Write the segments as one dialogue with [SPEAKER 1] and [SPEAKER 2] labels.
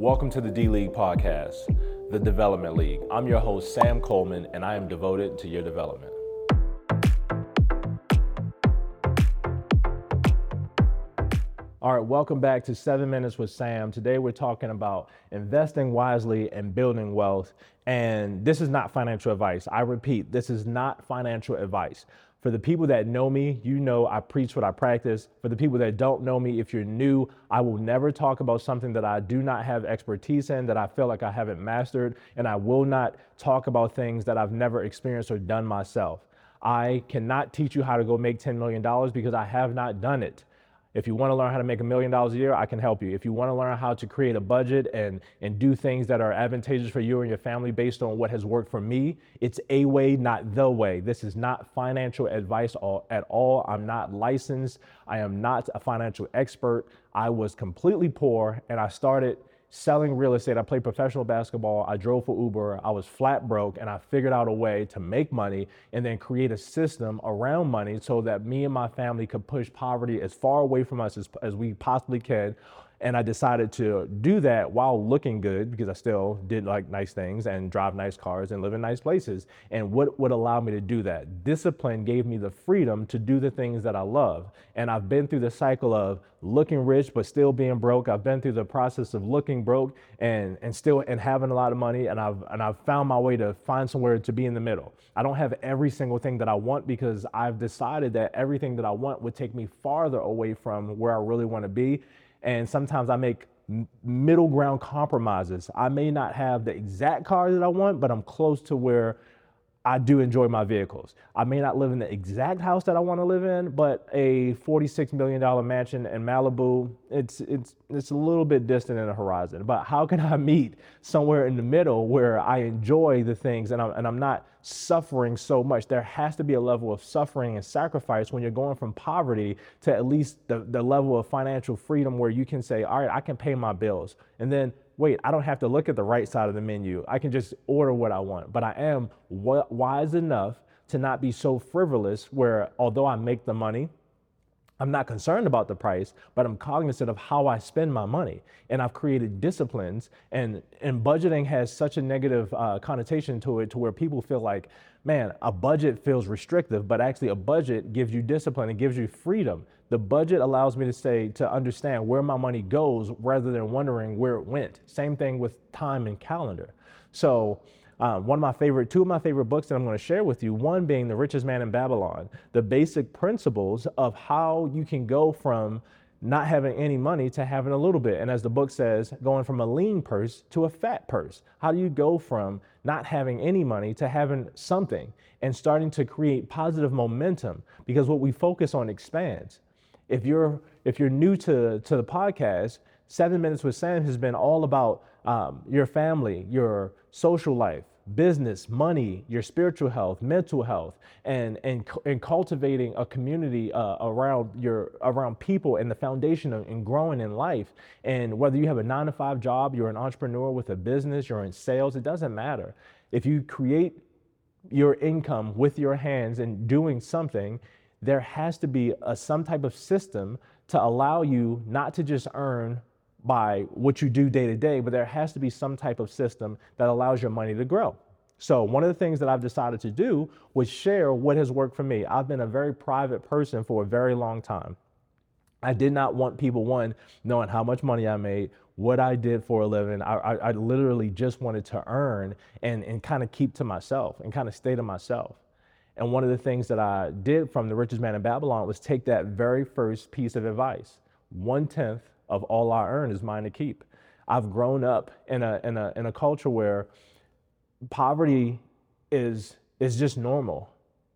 [SPEAKER 1] Welcome to the D League podcast, the Development League. I'm your host, Sam Coleman, and I am devoted to your development. All right, welcome back to Seven Minutes with Sam. Today we're talking about investing wisely and building wealth. And this is not financial advice. I repeat, this is not financial advice. For the people that know me, you know I preach what I practice. For the people that don't know me, if you're new, I will never talk about something that I do not have expertise in, that I feel like I haven't mastered, and I will not talk about things that I've never experienced or done myself. I cannot teach you how to go make $10 million because I have not done it. If you want to learn how to make a million dollars a year, I can help you. If you want to learn how to create a budget and, and do things that are advantageous for you and your family based on what has worked for me, it's a way, not the way. This is not financial advice all, at all. I'm not licensed. I am not a financial expert. I was completely poor and I started selling real estate. I played professional basketball. I drove for Uber. I was flat broke and I figured out a way to make money and then create a system around money so that me and my family could push poverty as far away from us as, as we possibly can and I decided to do that while looking good because I still did like nice things and drive nice cars and live in nice places. And what would allow me to do that? Discipline gave me the freedom to do the things that I love. And I've been through the cycle of looking rich but still being broke. I've been through the process of looking broke and and still and having a lot of money and I've and I've found my way to find somewhere to be in the middle. I don't have every single thing that I want because I've decided that everything that I want would take me farther away from where I really want to be and sometimes I make middle ground compromises. I may not have the exact car that I want, but I'm close to where I do enjoy my vehicles. I may not live in the exact house that I want to live in, but a $46 million mansion in Malibu, it's, it's, it's a little bit distant in the horizon. But how can I meet somewhere in the middle where I enjoy the things and I'm, and I'm not suffering so much? There has to be a level of suffering and sacrifice when you're going from poverty to at least the, the level of financial freedom where you can say, all right, I can pay my bills. And then wait, I don't have to look at the right side of the menu. I can just order what I want. But I am wise enough to not be so frivolous where although I make the money, I'm not concerned about the price, but I'm cognizant of how I spend my money. And I've created disciplines, and, and budgeting has such a negative uh, connotation to it to where people feel like, man, a budget feels restrictive, but actually, a budget gives you discipline, it gives you freedom. The budget allows me to say, to understand where my money goes rather than wondering where it went. Same thing with time and calendar. So, um, one of my favorite, two of my favorite books that I'm going to share with you, one being The Richest Man in Babylon, the basic principles of how you can go from not having any money to having a little bit. And as the book says, going from a lean purse to a fat purse. How do you go from not having any money to having something and starting to create positive momentum? Because what we focus on expands. If you're if you're new to, to the podcast, Seven Minutes with Sam has been all about um, your family, your social life, business, money, your spiritual health, mental health, and and, and cultivating a community uh, around your around people and the foundation of and growing in life. And whether you have a nine to five job, you're an entrepreneur with a business, you're in sales, it doesn't matter. If you create your income with your hands and doing something, there has to be a, some type of system to allow you not to just earn by what you do day to day, but there has to be some type of system that allows your money to grow. So, one of the things that I've decided to do was share what has worked for me. I've been a very private person for a very long time. I did not want people, one, knowing how much money I made, what I did for a living. I, I, I literally just wanted to earn and, and kind of keep to myself and kind of stay to myself. And one of the things that I did from the richest man in Babylon was take that very first piece of advice one tenth of all I earn is mine to keep. I've grown up in a, in a, in a culture where poverty is, is just normal.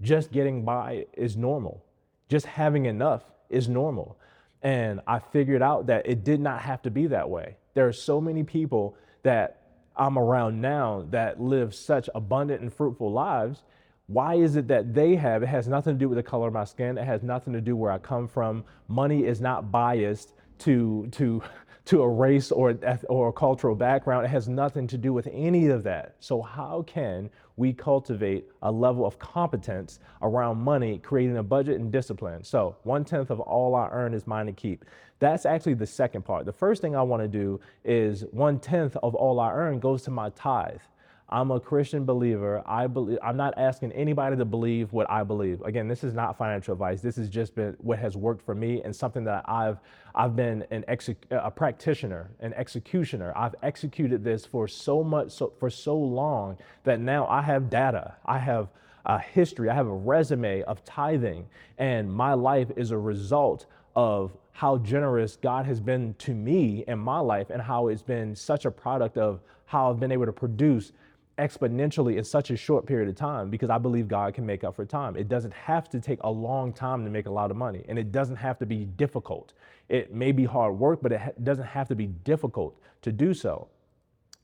[SPEAKER 1] Just getting by is normal. Just having enough is normal. And I figured out that it did not have to be that way. There are so many people that I'm around now that live such abundant and fruitful lives. Why is it that they have? It has nothing to do with the color of my skin. It has nothing to do where I come from. Money is not biased to to to a race or, or a cultural background. It has nothing to do with any of that. So, how can we cultivate a level of competence around money, creating a budget and discipline? So, one tenth of all I earn is mine to keep. That's actually the second part. The first thing I want to do is one tenth of all I earn goes to my tithe. I'm a Christian believer. I believe I'm not asking anybody to believe what I believe. Again, this is not financial advice. This has just been what has worked for me and something that I've I've been an a practitioner, an executioner. I've executed this for so much so, for so long that now I have data. I have a history. I have a resume of tithing, and my life is a result of how generous God has been to me in my life and how it's been such a product of how I've been able to produce exponentially in such a short period of time because I believe God can make up for time. It doesn't have to take a long time to make a lot of money, and it doesn't have to be difficult. It may be hard work, but it ha- doesn't have to be difficult to do so.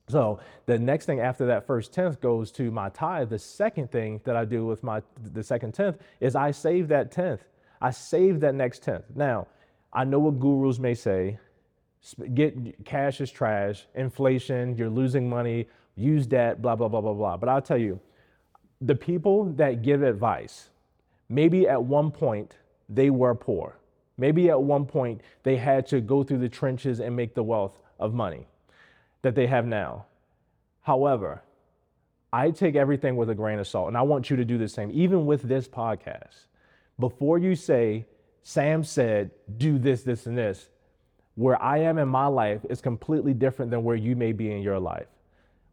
[SPEAKER 1] So the next thing after that first tenth goes to my tithe. The second thing that I do with my the second tenth is I save that tenth. I save that next tenth. Now, I know what gurus may say. Get cash is trash, inflation, you're losing money, use debt, blah, blah, blah, blah, blah. But I'll tell you, the people that give advice, maybe at one point they were poor. Maybe at one point they had to go through the trenches and make the wealth of money that they have now. However, I take everything with a grain of salt, and I want you to do the same, even with this podcast. Before you say, Sam said, do this, this, and this, where I am in my life is completely different than where you may be in your life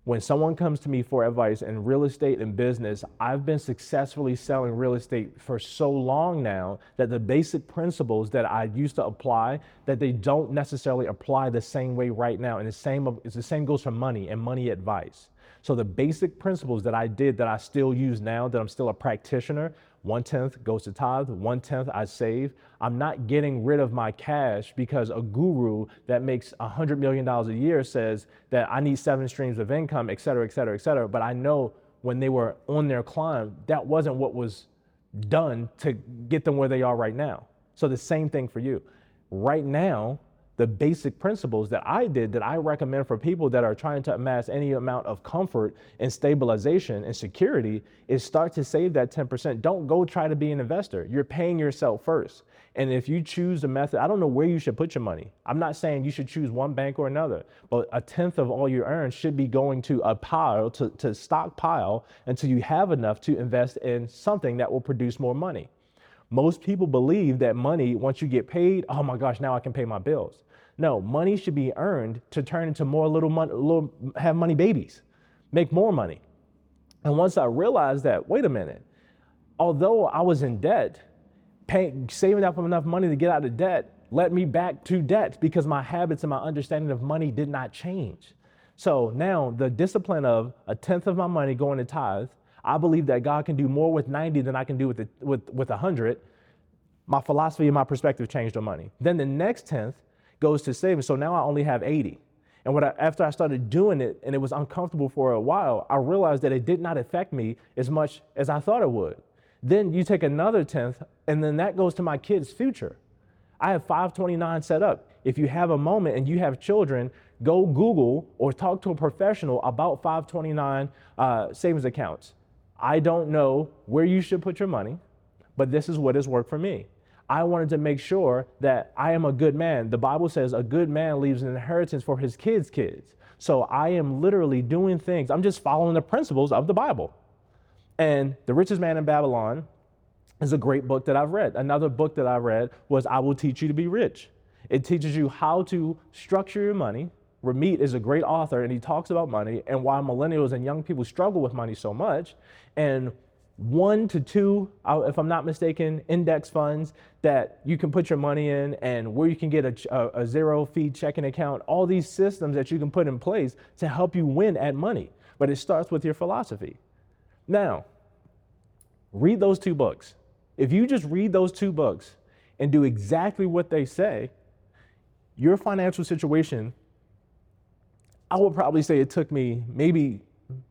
[SPEAKER 1] when someone comes to me for advice in real estate and business, I've been successfully selling real estate for so long now that the basic principles that I used to apply that they don't necessarily apply the same way right now. And the same it's the same goes for money and money advice. So the basic principles that I did that I still use now that I'm still a practitioner, one tenth goes to tithe, one tenth I save. I'm not getting rid of my cash because a guru that makes a $100 million a year says that I need seven streams of income, et cetera, et cetera, et cetera. But I know when they were on their climb, that wasn't what was done to get them where they are right now. So the same thing for you. Right now, the basic principles that I did that I recommend for people that are trying to amass any amount of comfort and stabilization and security is start to save that 10%. Don't go try to be an investor. You're paying yourself first. And if you choose a method, I don't know where you should put your money. I'm not saying you should choose one bank or another, but a tenth of all you earn should be going to a pile, to, to stockpile until you have enough to invest in something that will produce more money. Most people believe that money, once you get paid, oh my gosh, now I can pay my bills. No, money should be earned to turn into more little money, little, have money babies, make more money. And once I realized that, wait a minute, although I was in debt, saving up enough money to get out of debt led me back to debt because my habits and my understanding of money did not change. So now the discipline of a tenth of my money going to tithe, I believe that God can do more with 90 than I can do with, the, with, with 100. My philosophy and my perspective changed on money. Then the next tenth goes to savings. So now I only have 80. And what I, after I started doing it and it was uncomfortable for a while, I realized that it did not affect me as much as I thought it would. Then you take another tenth, and then that goes to my kids' future. I have 529 set up. If you have a moment and you have children, go Google or talk to a professional about 529 uh, savings accounts. I don't know where you should put your money, but this is what has worked for me. I wanted to make sure that I am a good man. The Bible says a good man leaves an inheritance for his kids' kids. So I am literally doing things, I'm just following the principles of the Bible. And The Richest Man in Babylon is a great book that I've read. Another book that I read was I Will Teach You to Be Rich. It teaches you how to structure your money. Ramit is a great author and he talks about money and why millennials and young people struggle with money so much. And one to two, if I'm not mistaken, index funds that you can put your money in and where you can get a, a, a, zero fee checking account, all these systems that you can put in place to help you win at money. But it starts with your philosophy. Now, read those two books. If you just read those two books and do exactly what they say, your financial situation, I would probably say it took me maybe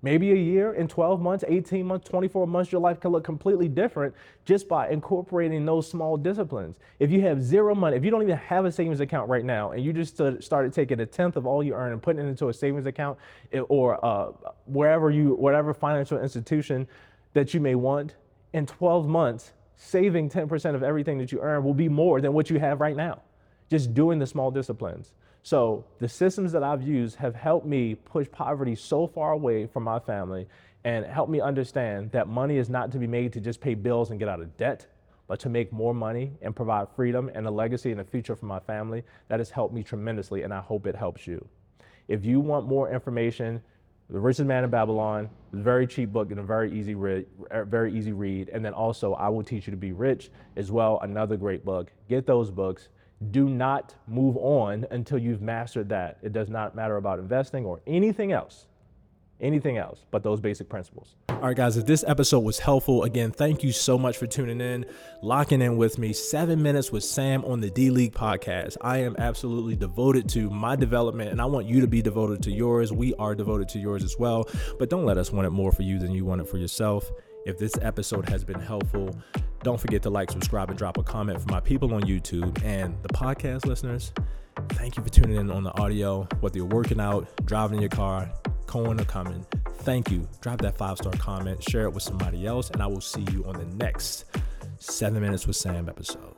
[SPEAKER 1] maybe a year, in 12 months, 18 months, 24 months, your life can look completely different just by incorporating those small disciplines. If you have zero money, if you don't even have a savings account right now, and you just started taking a tenth of all you earn and putting it into a savings account or uh, wherever you, whatever financial institution that you may want, in 12 months, saving 10% of everything that you earn will be more than what you have right now. Just doing the small disciplines. So the systems that I've used have helped me push poverty so far away from my family and helped me understand that money is not to be made to just pay bills and get out of debt, but to make more money and provide freedom and a legacy and a future for my family. That has helped me tremendously, and I hope it helps you. If you want more information, the Richest Man in Babylon, very cheap book and a very easy read, er, very easy read. And then also, I will teach you to be rich as well. Another great book. Get those books. Do not move on until you've mastered that. It does not matter about investing or anything else anything else but those basic principles. All right, guys, if this episode was helpful, again, thank you so much for tuning in, locking in with me. Seven minutes with Sam on the D League podcast. I am absolutely devoted to my development, and I want you to be devoted to yours. We are devoted to yours as well, but don't let us want it more for you than you want it for yourself. If this episode has been helpful, don't forget to like, subscribe, and drop a comment for my people on YouTube and the podcast listeners. Thank you for tuning in on the audio, whether you're working out, driving in your car, going or coming. Thank you. Drop that five star comment, share it with somebody else, and I will see you on the next seven minutes with Sam episode.